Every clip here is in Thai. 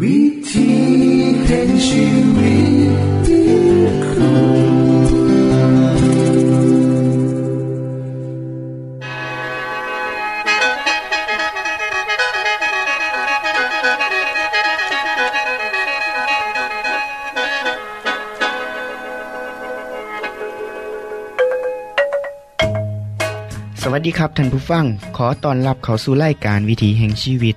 วิธีแห่งชีวิตคุณสวัสดีครับท่านผู้ฟัง ขอต้อนรับเข้าสู่รายการวิถีแห่งชีวิต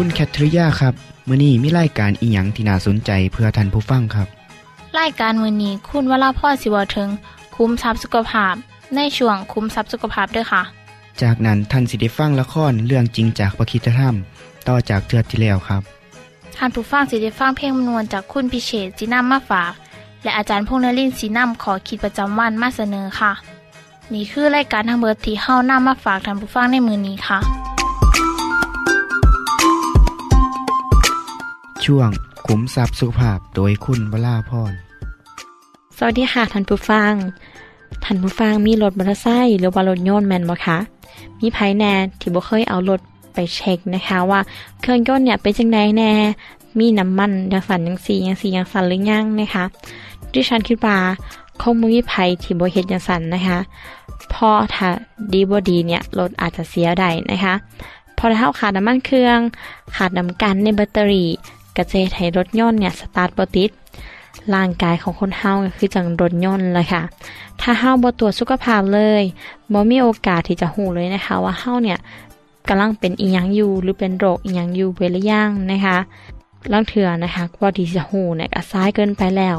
คุณแคทริยาครับมื้อนี้มีรายการอีหยังที่น่าสนใจเพื่อท่านผู้ฟังครับรายการมื้อนี้คุณวราพรสิเวาถึงคุ้มทรัพย์สุขภาพ ในช่วงคุ้มทรัพย์สุขภาพด้วยค่ะ จากนั้นท่านสิได้ฟังละครเรื่องจริงจากประคีตธรรม ต่อจากเทือที่แล้วครับท่านผู้ฟังสิได้ฟังเพลงมนวนจากคุณพิเชษฐ์สินำมาฝาก และอาจารย์พงษ์นรินทร์สินำขอคิดประจำวันมาเสนอค่ะ นี่คือรายการทางเบิดที่เฮานำมาฝากท่านผู้ฟังในมื้อนี้ค่ะ ช่วงขุมทรัพย์สุขภาพโดยคุณวราพรสวัสดีค่ะท่านผู้ฟังท่านผู้ฟังมีรถมอเตอร์ไซค์หรือว่ารถยนต์แมนบ่คะมีไผแน่ที่บ่เคยเอารถไปเช็คนะคะ ว่าเครื่องยนต์เนี่ยเป็นจังไดแน่ มีน้ำมันจังสั่นจังซี่จังซี่จังสั่นหรือยังนะคะดิฉันคิดว่าคงมีไผที่บ่เฮ็ดจังสั่นนะคะพราะถ้าดีบ่ดีเนี่ยรถอาจจะเสียได้นะคะพราะถ้าเราขาดน้ำมันเครื่อง ขาดน้ำกันในแบตเตอรี่ ก็จะเฮ็ดให้รถยนต์เนี่ยสตาร์ทบ่ติดร่างกายของคนเฮาก็คือจังรถยนต์เล่ะค่ะ ถ้าเฮาบ่ตรวจสุขภาพเลยบ่มีโอกาสที่จะฮู้เลยนะคะ ว่าเฮาเนี่ยกำลังเป็นอีหยังอยู่หรือเป็นโรคอีหยังอยู่เวลาย่างนะคะลางเถื่อนะคะกว่าที่จะฮู้เนี่ยก็สายเกินไปแล้ว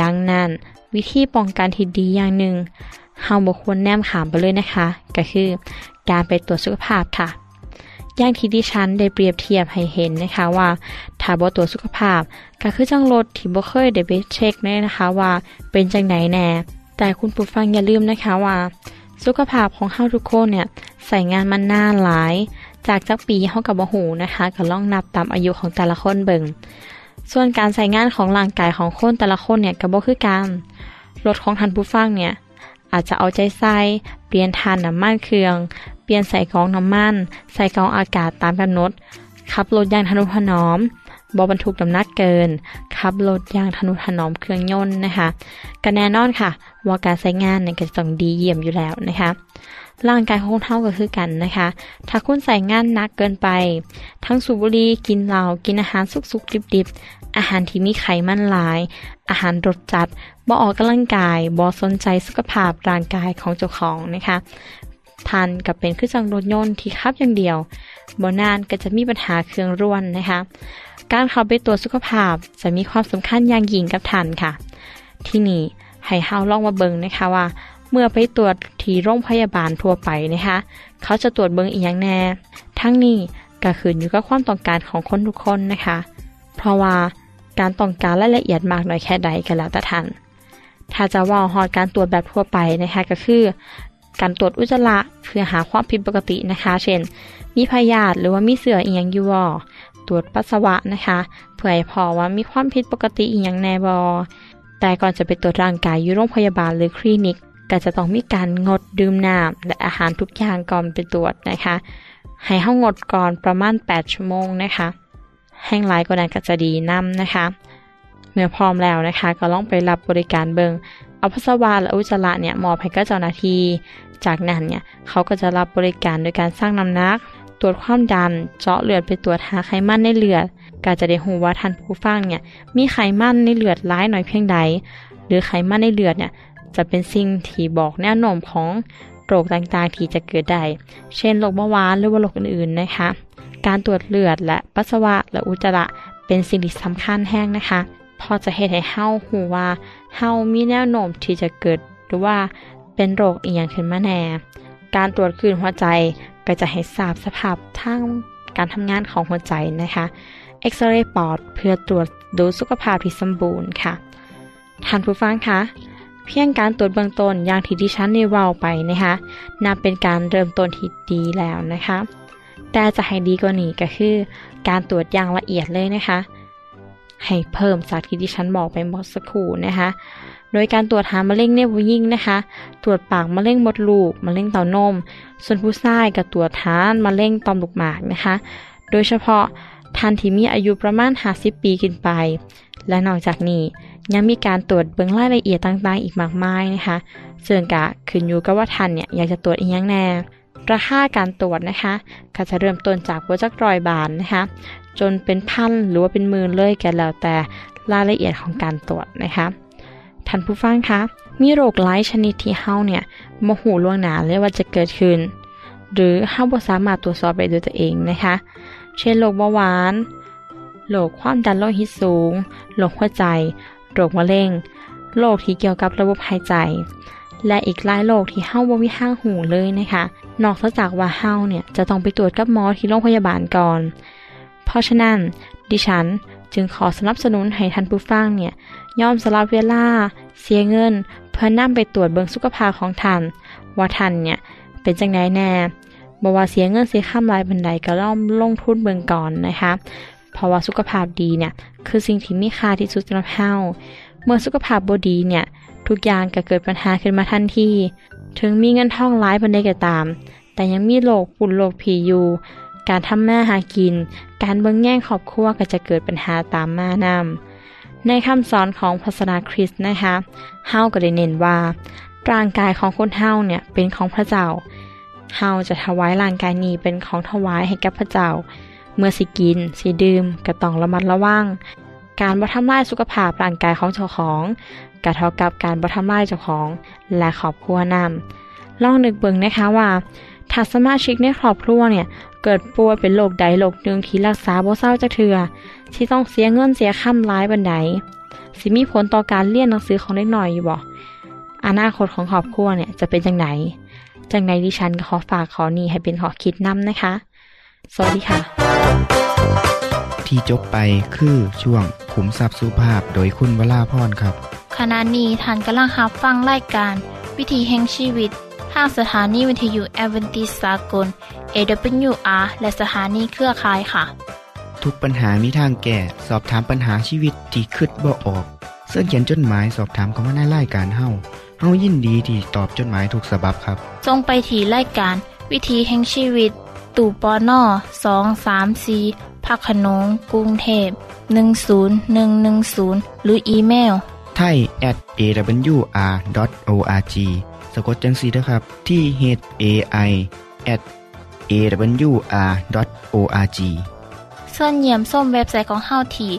ดังนั้นวิธีป้องกันที่ดีอย่างหนึ่งเฮาบ่ควรแนมขามไปเลยนะคะ ก็คือการไปตรวจสุขภาพค่ะ อย่างที่ดิฉันได้เปรียบเทียบให้เห็นนะคะว่าถ้าบ่ตรวสุขภาพ ก็คือจังรถที่บ่เคยได้ไปเช็คแน่นะคะว่า เป็นจังไดแน่ แต่คุณผู้ฟังอย่าลืมนะคะว่า สุขภาพของเฮาทุกคนเนี่ยใส่งานมันน่าหลาย จากจักปีเฮาก็บ่ฮู้นะคะก็ล่องนับตามอายุของแต่ละคนเบิงส่วนการใส่งานของร่างกายของคนแต่ละคนเนี่ยก็บ่คือกันรถของท่านผู้ฟังเนี่ยอาจจะเอาใจใส่เปลี่ยนทานน้ำมันเครื่อง เปลี่ยนใส่กองน้ำมัน ใส่กองอากาศตามกำหนดขับรถอย่างทนุถนอมบ่บรรทุกน้ำหนักเกินขับรถอย่างทนุถนอมเครื่องยนต์นะคะก็แน่นอนค่ะ ว่าการใช้งานเนี่ยก็ต้องดีเยี่ยมอยู่แล้วนะคะ ร่างกายของเฮาก็คือกันนะคะ ถ้าคุณใส่งานหนักเกินไป ทั้งสูบบุหรี่กินเหล้ากินอาหารสุกๆดิบๆ อาหารที่มีไขมันหลาย อาหารรสจัดบ่ออกกำลังกายบ่สนใจสุขภาพร่างกายของเจ้าของนะคะ ท่านก็เป็นเครื่องจังรถยนต์ที่ขับอย่างเดียวบ่นานก็จะมีปัญหาเครื่องร่วนนะคะ การเข้าไปตรวจสุขภาพจะมีความสำคัญอย่างยิ่งกับท่านค่ะ ที่นี่ให้เฮาลองมาเบิงนะคะว่า เมื่อไปตรวจที่โรงพยาบาลทั่วไปนะคะ เขาจะตรวจเบิงอีหยังแน่ ทั้งนี้ก็ขึ้นอยู่กับความต้องการของคนทุกคนนะคะ เพราะว่าการต้องการรายละเอียดมากน้อยแค่ใดก็แล้วแต่ท่านถ้าจะว่าฮอดการตรวจแบบทั่วไปนะคะก็คือ การตรวจอุจจาระเพื่อหาความผิดปกตินะคะ เช่น มีพยาธิหรือว่ามีเสืออียงอยู่บ่ตรวจปัสสาวะนะคะ เพื่อให้พอว่ามีความผิดปกติอีหยังแน่บ่แต่ก่อนจะไปตรวจร่างกายอยู่โรงพยาบาลหรือคลินิก ก็จะต้องมีการงดดื่มน้ำและอาหารทุกอย่างก่อนไปตรวจนะคะ ให้เฮางงดก่อนประมาณ 8 ชั่วโมงนะคะ แห้งหลายกว่านั้นก็จะดีนำนะคะ เมื่อพร้อมแล้วนะคะ ก็ลองไปรับบริการเบิงเอาปัสสาวะและอุจจาระเนี่ยมอบให้กับเจ้าหน้าที่ จากนั้นเนี่ยเขาก็จะรับบริการโดยการสร้างน้ำหนัก ตรวจความดันเจาะเลือดไปตรวจหาไขมันในเลือดก็จะได้รู้ว่าท่านผู้ฟังเนี่ยมีไขมันในเลือดหลายน้อยเพียงใด หรือไขมันในเลือดเนี่ยจะเป็นสิ่งที่บอกแนวโน้มของโรคต่างๆที่จะเกิดได้ เช่นโรคเบาหวานหรือว่าโรคอื่นๆนะคะ การตรวจเลือดและปัสสาวะและอุจจาระเป็นสิ่งที่สำคัญแห้งนะคะ พอจะเฮ็ดให้เฮาฮู้ว่าเฮามีแนวโน้มที่จะเกิดหรือว่า เป็นโรคอีหยังขึ้นมาแน่ การตรวจคลื่นหัวใจก็จะให้ทราบสภาพทางการทำงานของหัวใจนะคะเอ็กซเรย์ปอดเพื่อตรวจดูสุขภาพที่สมบูรณ์ค่ะ ท่านผู้ฟังคะเพียงการตรวจเบื้องต้นอย่างที่ดิฉันได้เว้าไปนะคะนับเป็นการเริ่มต้นที่ดีแล้วนะคะ แต่จะให้ดีกว่านี้ก็คือ การตรวจอย่างละเอียดเลยนะคะ ให้เพิ่มจากที่ดิฉันบอกไปเมื่อสักครู่นะคะ โดยการตรวจหามะเร็งในผู้หญิงนะคะ ตรวจปากมะเร็งมดลูกมะเร็งเต้านม ส่วนผู้ชายก็ตรวจทานมะเร็งต่อมลูกหมากนะคะ โดยเฉพาะท่านที่มีอายุประมาณ 50 ปีขึ้นไป และนอกจากนี้ยังมีการตรวจเบื้องรายละเอียดต่างๆ อีกมากมายนะคะเซึ่งกะขึ้นอยู่กับว่าท่านเนี่ยอยากจะตรวจอีกย่างแน่ราคาการตรวจนะคะก็จะเริ่มต้นจากวัจักรอยบาทนะคะ จนเป็นพันหรือว่าเป็นหมื่นเลยแกแล้วแต่รายละเอียดของการตรวจนะคะ ท่านผู้ฟังคะ มีโรคหลายชนิดที่เฮาเนี่ยโมโหล่วงหนาเลยว่าจะเกิดขึ้น หรือเฮาบ่สามารถตรวจสอบได้ด้วยตัวเองนะคะ เช่นโรคเบาหวาน โรคความดันโลหิตสูง โรคหัวใจ โรคมะเร็ง โรคที่เกี่ยวกับระบบหายใจ และอีกหลายโรคที่เฮาบ่มีทางหูเลยนะคะ นอกจากว่าเฮาเนี่ยจะต้องไปตรวจกับหมอที่โรงพยาบาลก่อน เพราะฉะนั้นดิฉันจึงขอสนับสนุนให้ท่านผู้ฟังเนี่ย ย่อมสละเวลา เสียเงิน เพื่อนำไปตรวจเบิงสุขภาพของท่าน ว่าท่านเนี่ยเป็นจังไดแน่บ่ว่าเสียเงินเสียค่าหลายบันไดก็ล่อมลงทุนเบิงก่อนนะคะเพราะว่าสุขภาพดีเนี่ยคือสิ่งที่มีค่าที่สุดสำหรับเฮาเมื่อสุขภาพบ่ดีเนี่ยทุกอย่างก็เกิดปัญหาขึ้นมาทันทีถึงมีเงินท่องหลายบันไดก็ตาม แต่ยังมีโรคปุ่นโรคผีอยู่การทำมาหากิน การเบิ่งแย่งครอบครัวก็จะเกิดปัญหาตามมานำ ในคำสอนของศาสนาคริสต์นะคะเฮาก็ได้เน้นว่าร่างกายของคนเฮาเนี่ยเป็นของพระเจ้าเฮาจะถวายร่างกายนี้เป็นของถวายให้กับพระเจ้า เมื่อสิกิน สิดื่มก็ต้องระมัดระวัง การบ่ทำลายสุขภาพร่างกายของเจ้าของก็เท่ากับการบ่ทำลายเจ้าของ และครอบครัวนำลองนึกเบิ่งนะคะว่า ถ้าสมาชิกในครอบครัวเนี่ยเกิดป่วยเป็นโรคใดโรคหนึ่งที่รักษาบ่เศร้าจักเทือที่ต้องเสียเงินเสียค่ำร้ายบันไดสิมีผลต่อการเรียนหนังสือของเด็กหน่อยอยู่บ่อนาคตของครอบครัวเนี่ยจะเป็นจังไหนจังไหนดิฉันก็ขอฝากขอนี้ให้เป็นขอคิดนำนะคะ สวัสดีค่ะ ที่จบไปคือช่วงขุมทรัพย์สุภาพโดยคุณวราพรครับ ขณะนี้ท่านกำลังรับฟังรายการ วิถีแห่งชีวิต ทางสถานีวิทยุแอเวนติสากล AWR และสถานีเครือข่ายค่ะ ทุกปัญหามีทางแก้ สอบถามปัญหาชีวิตที่คืดบ่ออก เสื้อเขียนจดหมายสอบถามเขามาในรายการเฮาเฮายินดีที่ตอบจดหมายถูกสาบบครับ ทรงไปถีรายการ วิถีแห่งชีวิต ตู่ปอน่อสองสามสีพักขนงกรุงเทพ10110 หรืออีเมลไทย at awr.org สะกดจังสีนะครับ ที่ h a i at awr.org ส่วนเยี่ยมส้มเว็บไซต์ของเฮาที่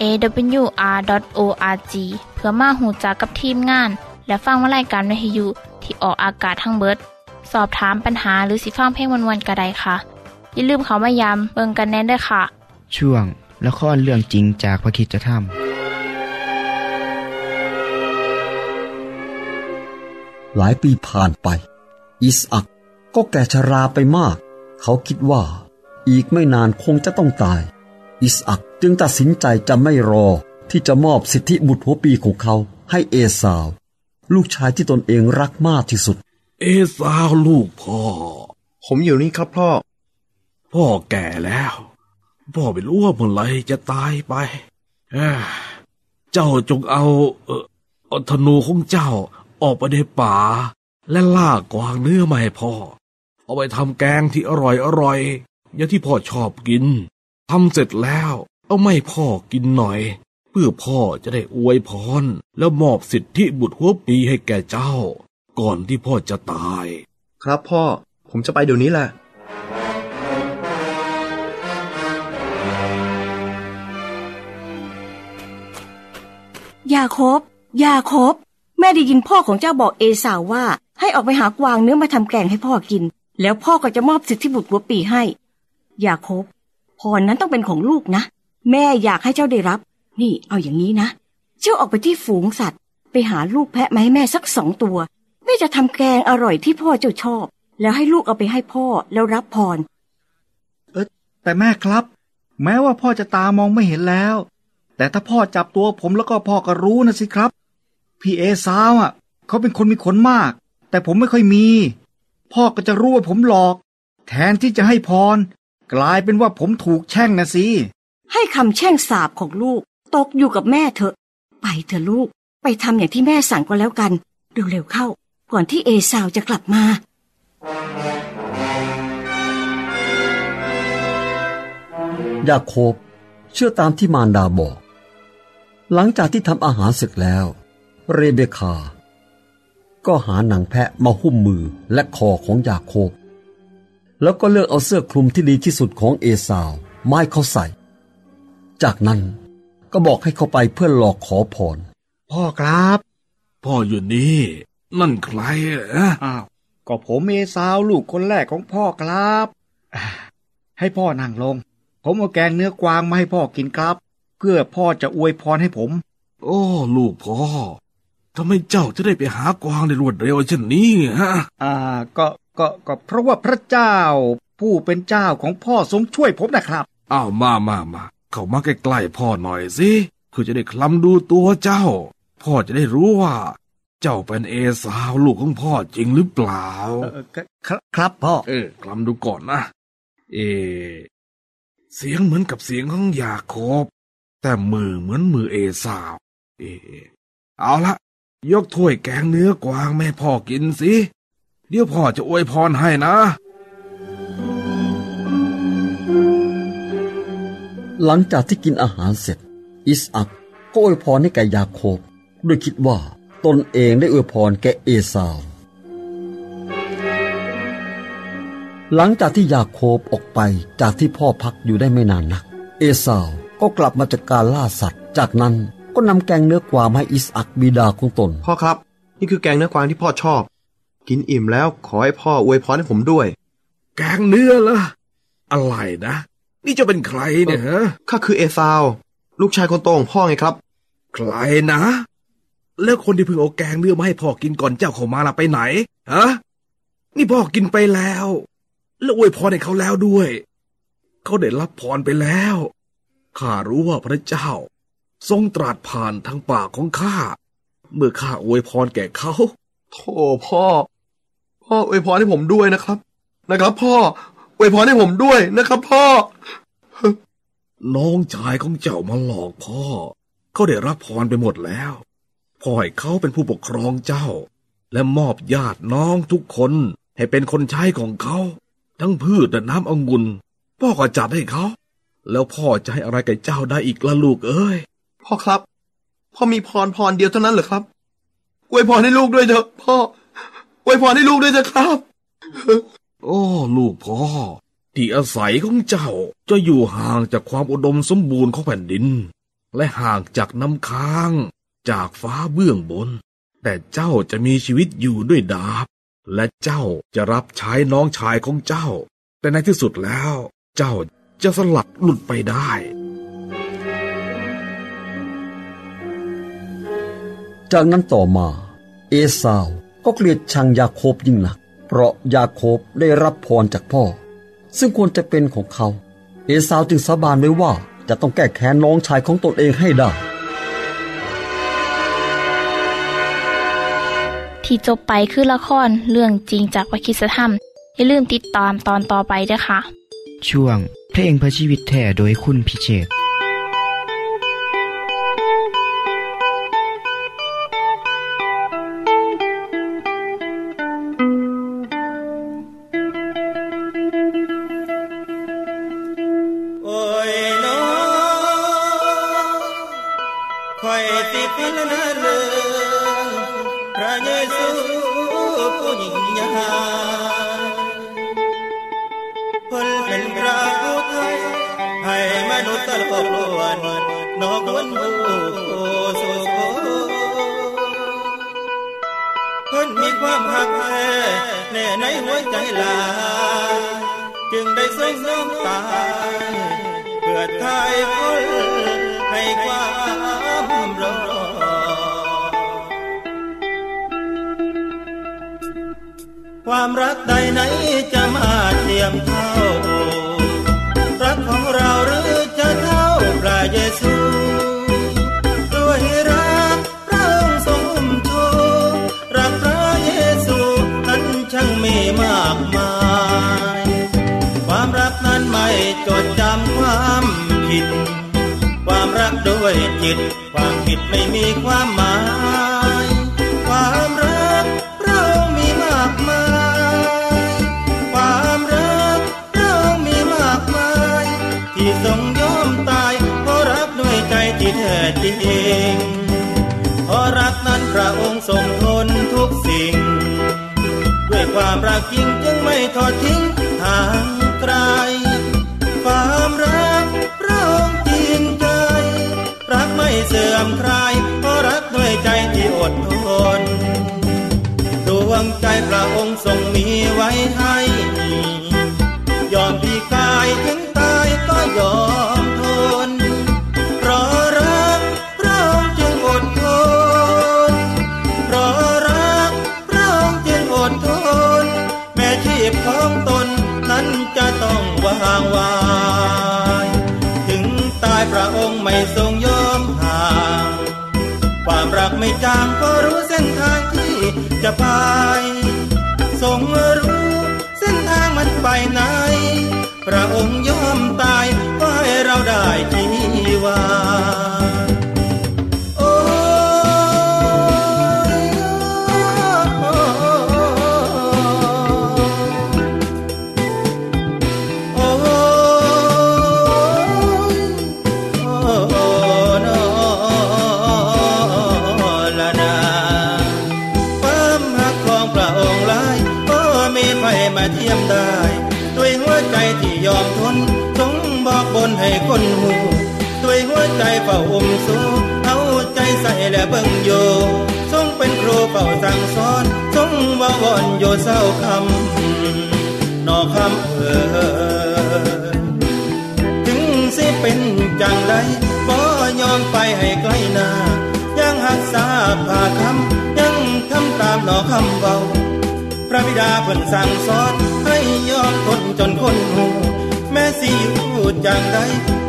awr.org เพื่อมาหูจักกับทีมงาน และฟังวารายการวิทยุที่ออกอากาศทั้งเบิด สอบถามปัญหาหรือสิฟังเพลงวันๆกระไดค่ะ อย่าลืมเขามายามเบิงกันแน่นด้วยค่ะ ช่วงละครเรื่องจริงจากพระคิดจะทำ หลายปีผ่านไป อิสอักก็แก่ชราไปมาก เขาคิดว่า อีกไม่นานคงจะต้องตาย อิสอักจึงตัดสินใจจะไม่รอที่จะมอบสิทธิบุตรหัวปีของเขาให้เอสาว ลูกชายที่ตนเองรักมากที่สุด เอสาวลูกพ่อ ผมอยู่นี่ครับพ่อ พ่อแก่แล้ว พ่อไม่รู้ว่าเมื่อไหรจะตายไปเอ้อเจ้าจงเอา เออเอาธนูของเจ้า ออกไปในป่า และล่ากวางเนื้อมาให้พ่อ เอาไปทำแกงที่อร่อยอร่อยอย่างที่พ่อชอบกินทำเสร็จแล้ว เอาไม่พ่อกินหน่อย เพื่อพ่อจะได้อวยพร แล้วมอบสิทธิบุตรหัวปีให้แก่เจ้า ก่อนที่พ่อจะตาย ครับพ่อ ผมจะไปเดี๋ยวนี้แหละยาคบยาคบ แม่ได้ยินพ่อของเจ้าบอกเอสาวว่า ให้ออกไปหากวางเนื้อมาทำแกงให้พ่อกิน แล้วพ่อก็จะมอบสิทธิบุตรหัวปีให้ อย่าคบพรนั้นต้องเป็นของลูกนะ แม่อยากให้เจ้าได้รับ นี่เอาอย่างนี้นะ เจ้าออกไปที่ฝูงสัตว์ ไปหาลูกแพะมาให้แม่สักสองตัว แม่จะทำแกงอร่อยที่พ่อเจ้าชอบ แล้วให้ลูกเอาไปให้พ่อแล้วรับพร เออแต่แม่ครับ แม้ว่าพ่อจะตามองไม่เห็นแล้ว แต่ถ้าพ่อจับตัวผมแล้วก็พ่อก็รู้นะสิครับ พี่เอสาวอะเขาเป็นคนมีขนมาก แต่ผมไม่ค่อยมี พ่อก็จะรู้ว่าผมหลอก แทนที่จะให้พร กลายเป็นว่าผมถูกแช่งนะสิให้คำแช่งสาบของลูก ตกอยู่กับแม่เถอะ ไปเถอะลูก ไปทำอย่างที่แม่สั่งก็แล้วกันเร็วๆเข้า ก่อนที่เอสาวจะกลับมา ยาโคบเชื่อตามที่มารดาบอก หลังจากที่ทำอาหารเสร็จแล้ว เรเบคา ก็หาหนังแพะมาหุ้มมือและคอของยาโคบ แล้วก็เลือกเอาเสื้อคลุมที่ดีที่สุดของเอสาวไม้เขาใส่ จากนั้นก็บอกให้เขาไปเพื่อหลอกขอพรพ่อครับ พ่ออยู่นี่ นั่นใครเหรออ้าวก็ผมเอสาวลูกคนแรกของพ่อครับอ่าให้พ่อนั่งลง ผมเอาแกงเนื้อกวางมาให้พ่อกินครับ เพื่อพ่อจะอวยพรให้ผม โอ้ ลูกพ่อ ทำไมเจ้าจะได้ไปหากวางในรวดเร็วเช่นนี้ฮะ อ่า ก็ก็ก็เพราะว่าพระเจ้า ผู้เป็นเจ้าของพ่อทรงช่วยผมนะครับ อ้าวมามามาเข้ามาใกล้ๆพ่อหน่อยสิเพื่อจะได้คลำดูตัวเจ้า พ่อจะได้รู้ว่า เจ้าเป็นเอสาวลูกของพ่อจริงหรือเปล่าเออครับครับพ่อ เออคลำดูก่อนนะ เอ เสียงเหมือนกับเสียงของยาโคบ แต่มือเหมือนมือเอสาว เอ เอาละ ยกถ้วยแกงเนื้อกวางแม่พ่อกินสิ เดี๋ยวพ่อจะอวยพรให้นะ หลังจากที่กินอาหารเสร็จ อิสอักก็อวยพรให้แก่ยาโคบด้วยคิดว่าตนเองได้อวยพรแก่เอสาว หลังจากที่ยาโคบออกไปจากที่พ่อพักอยู่ได้ไม่นานนัก เอสาวก็กลับมาจากการล่าสัตว์ จากนั้น ก็นำแกงเนื้อกวางมาให้อิสอักบิดาของตน พ่อครับ นี่คือแกงเนื้อกวางที่พ่อชอบ กินอิ่มแล้วขอให้พ่ออวยพรให้ผมด้วย แกงเนื้อละอะไรนะ นี่จะเป็นใครเนี่ยฮะข้าคือเอซาว ลูกชายคนโตของพ่อไงครับ ใครนะ แล้วคนที่เพิ่งเอาแกงเนื้อมาให้พ่อกินก่อนเจ้าเข้ามาล่ะไปไหนฮะนี่พ่อกินไปแล้ว แล้วอวยพรให้เขาแล้วด้วย เขาได้รับพรไปแล้วข้ารู้ว่าพระเจ้า ทรงตรัสผ่านทางปากของข้า เมื่อข้าอวยพรแก่เขาโธ่พ่อ พ่ออวยพรให้ผมด้วยนะครับ นะครับ พ่ออวยพรให้ผมด้วยนะครับ พ่อ น้องชายของเจ้ามาหลอกพ่อ เขาได้รับพรไปหมดแล้วพ่อให้เขาเป็นผู้ปกครองเจ้า และมอบญาติน้องทุกคนให้เป็นคนใช้ของเขา ทั้งพืชและน้ำองุ่นพ่อก็จัดให้เขา แล้วพ่อจะให้อะไรแก่เจ้าได้อีกละลูกเอ้ย พ่อครับ พ่อมีพรพรเดียวเท่านั้นเหรอครับอวยพรให้ลูกด้วยเถอะพ่ออวยพรให้ลูกด้วยเถอะครับ โอ้ลูกพ่อ ที่อาศัยของเจ้าจะอยู่ห่างจากความอุดมสมบูรณ์ของแผ่นดิน และห่างจากน้ำค้าง จากฟ้าเบื้องบน แต่เจ้าจะมีชีวิตอยู่ด้วยดาบ และเจ้าจะรับใช้น้องชายของเจ้า แต่ในที่สุดแล้ว เจ้าจะสลัดหลุดไปได้ จากนั้นต่อมา เอสาวก็เกลียดชังยาโคบยิ่งหนัก เพราะยาโคบได้รับพรจากพ่อ ซึ่งควรจะเป็นของเขา เอสาวจึงสาบานไว้ว่าจะต้องแก้แค้นน้องชายของตนเองให้ได้ ที่จบไปคือละครเรื่องจริงจากวิคิสธรรม อย่าลืมติดตามตอนต่อไปด้วยค่ะ ช่วงเพลงพระชีวิตแท่โดยคุณพิเชษ ความรักใดไหนจะมาเทียมเท่า รักของเราหรือจะเท่าพระเยซูด้วยรักเระองค์ทุชูรักพระเยซูนั้นช่างมีมากมาย ความรักนั้นไม่จดจำความผิด ความรักด้วยจิต ความผิดไม่มีความหมาย จริงเพราะรักนั้นพระองค์ทรงทนทุกสิ่ง ด้วยความรักจริงจึงไม่ทอดทิ้งทางไกลความรักพระองค์จริงใจ รักไม่เสื่อมคลายเพราะรักด้วยใจที่อดทนดวงใจพระองค์ทรงมีไว้ให้ ยอมพี่กายถึง จางก็รู้เส้นทางที่จะไป ทรงรู้เส้นทางมันไปไหน พระองค์ยอมตายเพื่อให้เราได้ชีวา ดาเพิ่นสั่งสอนให้ยอมทนจนคนหูแม้สิอยู่จังใด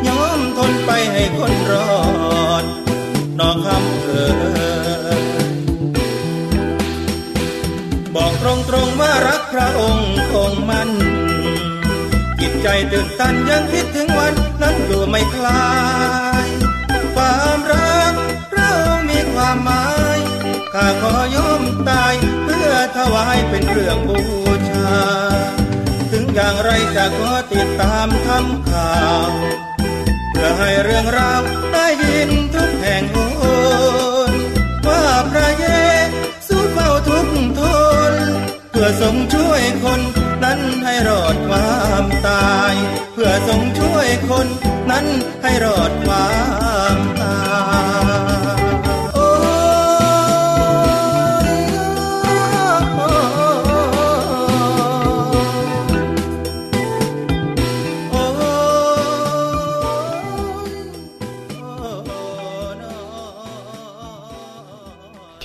ยอมทนไปให้คนรอดนอกคำเออบอกตรงๆว่ารักพระองค์คงมันจิตใจตื่นตันยังคิดถึงวันนั้นอยู่ไม่คลาย ความรักเรามีความหมาย ข้าขอยอมตายเพื่อถวายเป็นเครื่องบูชา ถึงอย่างไรจะขอติดตามทำข่าว เพื่อให้เรื่องราวได้ยินทุกแห่งโหนว่าพระเยซูเฝ้าทุกทนเพื่อทรงช่วยคนนั้นให้รอดความตาย เพื่อทรงช่วยคนนั้นให้รอดความ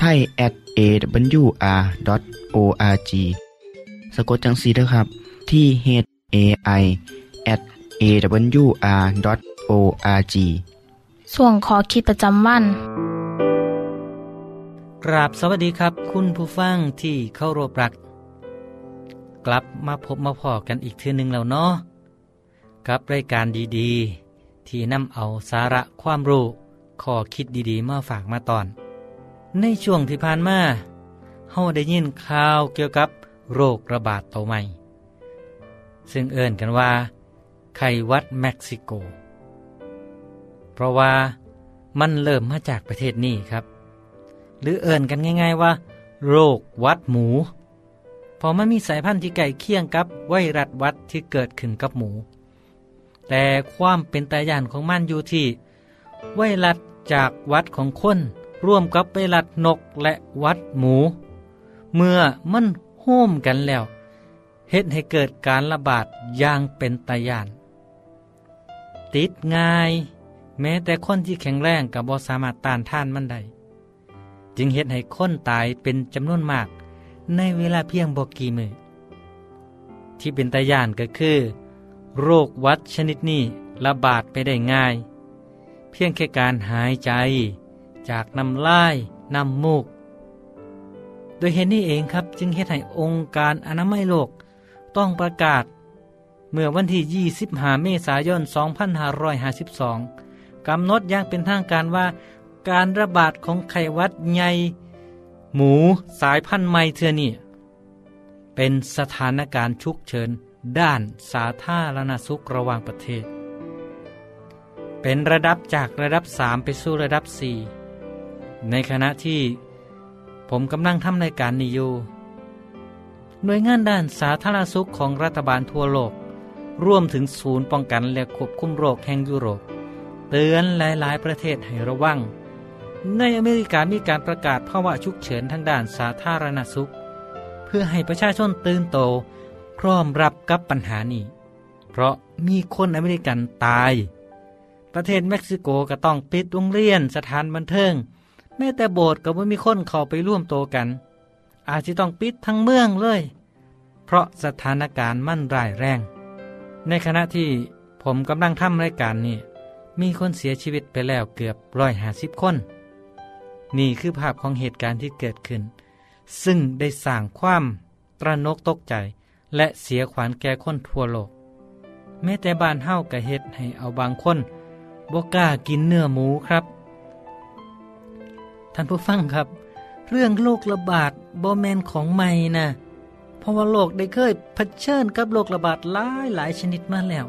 ไทย at awr.org สะกดจังสีนะครับที่ h a i at awr.org ส่วนขอคิดประจำวัน กราบสวัสดีครับ คุณผู้ฟังที่เข้ารบรัก กลับมาพบมาพอกันอีกทือหนึ่งแล้วเนาะกับรายการดีๆ ที่นำเอาสาระความรู้ข้อคิดดีๆ มาฝากมาตอน ในช่วงที่ผ่านมาเฮาได้ยินข่าวเกี่ยวกับโรคระบาดตัวใหม่ ซึ่งเอิ่นกันว่า ไข้วัดเม็กซิโก เพราะว่ามันเริ่มมาจากประเทศนี้ครับ หรือเอิ่นกันง่าย ๆว่า โรควัดหมูเพอมันมีสายพันธุ์ที่ใกล้เคียงกับไวรัสวัดที่เกิดขึ้นกับหมู แต่ความเป็นตายานของมันอยู่ที่ไวรัสจากวัดของคน ร่วมกับไวรัสนกและวัดหมู เมื่อมันโฮมกันแล้วเฮ็ดให้เกิดการระบาดอย่างเป็นตายาน ติดง่าย แม้แต่คนที่แข็งแรงกับบ่สามารถต้านท่านมันได้จึงเฮ็ดให้คนตายเป็นจำนวนมาก ในเวลาเพียงบ่กี่มือที่เป็นตายานก็คือ โรควัดชนิดนี้ระบาดไปได้ง่าย เพียงแค่การหายใจ จากน้ำลายน้ำมูก โดยเหตุนี้เองครับจึงเฮ็ดให้องค์การอนามัยโลกต้องประกาศ เมื่อวันที่ 25 เมษายน 2552 กำหนดอย่างเป็นทางการว่าการระบาดของไข้หวัดใหญ่หมูสายพันธุ์ใหม่เทือนี่เป็นสถานการณ์ฉุกเฉินด้านสาธารณสุขระหว่างประเทศ เป็นระดับจากระดับ 3 ไปสู่ระดับ 4 ในขณะที่ผมกำลังทำรายการนี้อยู่หน่วยงานด้านสาธารณสุขของรัฐบาลทั่วโลก ร่วมถึงศูนย์ป้องกันและควบคุมโรคแห่งยุโรป เตือนหลายๆ ประเทศให้ระวัง ในอเมริกามีการประกาศภาวะฉุกเฉินทางด้านสาธารณสุข เพื่อให้ประชาชนตื่นโตพร้อมรับกับปัญหานี้ เพราะมีคนอเมริกันตาย ประเทศเม็กซิโกก็ต้องปิดโรงเรียนสถานบันเทิง แม้แต่โบสถ์ก็ไม่มีคนเข้าไปร่วมโตกัน อาจจะต้องปิดทั้งเมืองเลย เพราะสถานการณ์มั่นร้ายแรง ในขณะที่ผมกำลังทำรายการนี้มีคนเสียชีวิตไปแล้วเกือบร้อยหาสิบคน นี่คือภาพของเหตุการณ์ที่เกิดขึ้น ซึ่งได้สร้างความตระนกตกใจและเสียขวัญแก่คนทั่วโลก แม้แต่บ้านเฮ้ากะเฮ็ดให้เอาบางคนบกล้ากินเนื้อหมูครับ ท่านผู้ฟังครับ เรื่องโรคระบาดบ่แมนของใหม่นะเพราะว่าโลกได้เคยเผชิญกับโรคระบาดหลายหลายชนิดมาแล้ว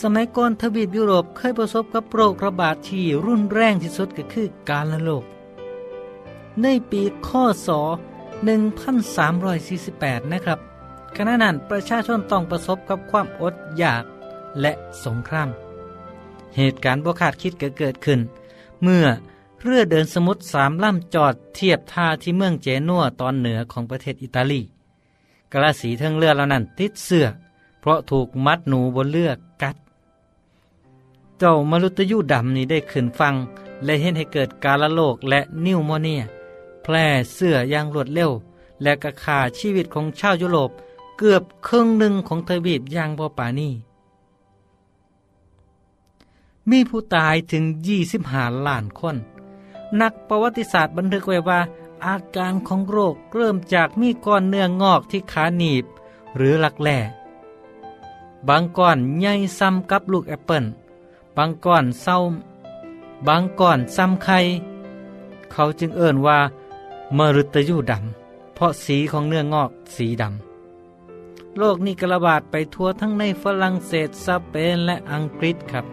สมัยก่อนทวีปยุโรปเคยประสบกับโรคระบาดที่รุนแรงที่สุดก็คือการละโรคในปีข้อศ1348 นะครับขณะนั้นประชาชนต้องประสบกับความอดอยากและสงคราม เหตุการณ์บ่คาดคิดก็เกิดขึ้น เมื่อ เรือเดินสมุทรสามลำจอดเทียบท่าที่เมืองเจนัวตอนเหนือของประเทศอิตาลีกระสีเทิงเรือเหล่านั้นติดเสื้อเพราะถูกมัดหนูบนเรือกัด เจ้ามรุตยูดำนี้ได้ขึ้นฟัง และเห็นให้เกิดกาละโลกและนิวโมเนีย แพร่เสื้ออย่างรวดเร็ว และกระขาชีวิตของชาวยุโรปเกือบครึ่งหนึ่งของเทวีปอย่างบ่ปานีมีผู้ตายถึง25ล้านคน นักประวัติศาสตร์บันทึกไว้ว่า อาการของโรคเริ่มจากมีก้อนเนื้องอกที่ขาหนีบ หรือหลักแหล่บางก้อนใหญ่ซ้ำกับลูกแอปเปิลบางก้อนเศร้าบางก้อนซ้ำไข่เขาจึงเอ่นว่ามฤตยูดำเพราะสีของเนื้องอกสีดำโรคนี้กระบาดไปทั่วทั้งในฝรั่งเศสสเปนและอังกฤษครับ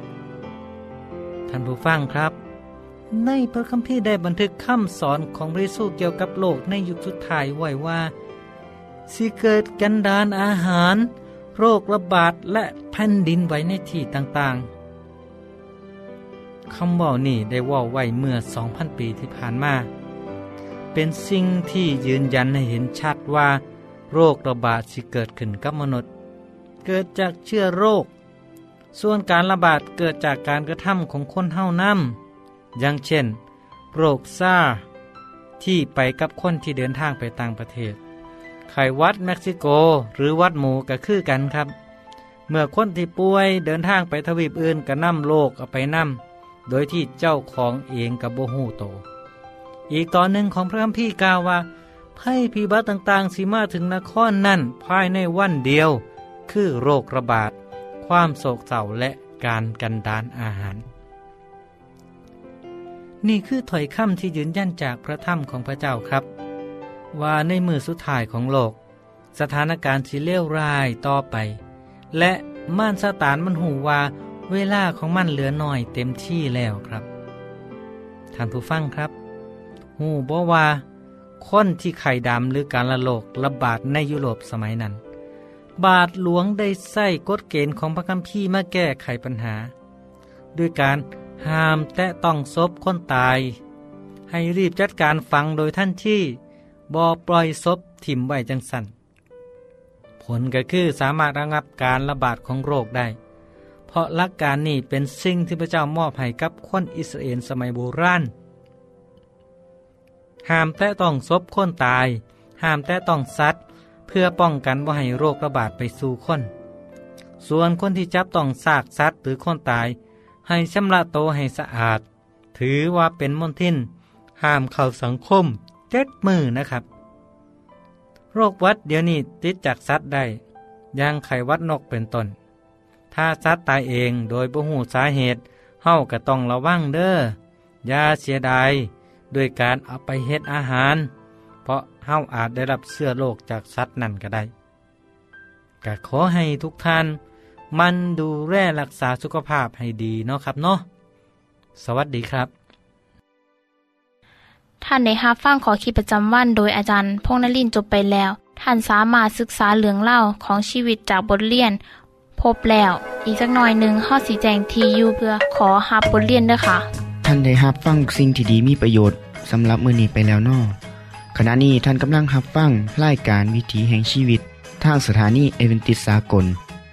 ท่านผู้ฟังครับ ในพระคัมภีร์ได้บันทึกคำสอนของพระเยซูเกี่ยวกับโลกในยุคสุดท้ายไว้ว่าสิเกิดกันดานอาหาร โรคระบาดและแผ่นดินไหวในที่ต่างๆคำว่านี่ได้ว่าไว้เมื่อ 2,000 ปีที่ผ่านมา เป็นสิ่งที่ยืนยันให้เห็นชัดว่า โรคระบาดสิเกิดขึ้นกับมนุษย์ เกิดจากเชื้อโรค ส่วนการระบาดเกิดจากการกระทำของคนเท่านั้น อย่างเช่น โรคซ่า ที่ไปกับคนที่เดินทางไปต่างประเทศ ไขวัดเม็กซิโกหรือวัดหมูก็คือกันครับ เมื่อคนที่ป่วยเดินทางไปทวีปอื่นก็นำโรคเอาไปนำโดยที่เจ้าของเองกับโบหูโต อีกตอนหนึ่งของพระคัมภีร์กล่าวว่าภัยพิบัติต่างๆสิมาถึงนครนั่นภายในวันเดียว คือโรคระบาด ความโศกเศร้าและการกันดานอาหาร นี่คือถอยคำที่ยืนยันจากพระธรรมของพระเจ้าครับ ว่าในมือสุดท้ายของโลก สถานการณ์สิเลวร้ายต่อไป และม่านซาตานมันหูว่าเวลาของมันเหลือน้อยเต็มที่แล้วครับท่านผู้ฟังครับ หูบ่ว่าคนที่ไข่ดำหรือการละโลกระบาดในยุโรปสมัยนั้น บาทหลวงได้ใส่กฎเกณฑ์ของพระคัมภีร์มาแก้ไขปัญหา ด้วยการ ห้ามแตะต้องศพคนตาย ให้รีบจัดการฝังโดยท่านที่บอปล่อยศพถิ่มไว้จังสันผลก็คือสามารถระงับการระบาดของโรคได้ เพราะหลักการนี้เป็นสิ่งที่พระเจ้ามอบให้กับคนอิสราเอลสมัยโบราณห้ามแต่ต้องศพคนตาย ห้ามแต่ต้องสัตว์ เพื่อป้องกันว่าให้โรคระบาดไปสู่คน ส่วนคนที่จับต้องซากสัตว์หรือคนตาย ให้ชำระโตให้สะอาด ถือว่าเป็นมลทินห้ามเข้าสังคมเจ็ดมือนะครับ โรควัดเดี๋ยวนี้ติดจากสัตว์ได้ย่างไขวัดนกเป็นต้น ถ้าสัตว์ตายเองโดยบ่หูสาเหตุเฮาก็ต้องระวังเด้ออย่าเสียดายด้วยการเอาไปเฮ็ดอาหาร เพราะเฮาอาจได้รับเสื้อโรคจากสัตว์นั่นก็ได้ก็ขอให้ทุกท่าน มันดูแลรักษาสุขภาพให้ดีเนาะครับเนาะสวัสดีครับ ท่านได้รับฟังขอคิดประจำวัน โดยอาจารย์พงษ์นลินทร์จบไปแล้ว ท่านสามารถศึกษาเรื่องเล่าของชีวิตจากบทเรียน พบแล้ว อีกสักหน่อยหนึ่งข้อสีแจงทีอยู่เพื่อขอฮับบทเรียนด้วยค่ะ ท่านได้รับฟังสิ่งที่ดีมีประโยชน์สำหรับมื้อนี้ไปแล้วนอขณะนี้ท่านกำลังรับฟังรายการวิถีแห่งชีวิต ทางสถานีเอเวนติสากล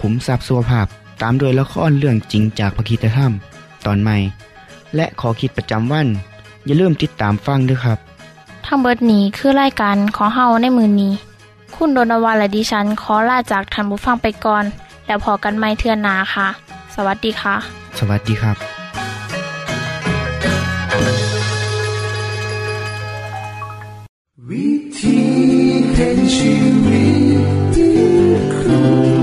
ขุมทรัพย์สุขภาพ ตามโดยละครเรื่องจริงจากพระคีตธรรม ตอนใหม่ และขอคิดประจำวัน อย่าลืมติดตามฟังด้วยครับ ทั้งเบิดนี้คือรายการขอเฮาในมือนนี้ คุณโดนวานและดิฉันขอลาจากทันบุฟังไปก่อน แล้วพอกันไม่เทื่อนนาค่ะ สวัสดีค่ะ สวัสดีครับวิธีแห่งชีวิตที่ครู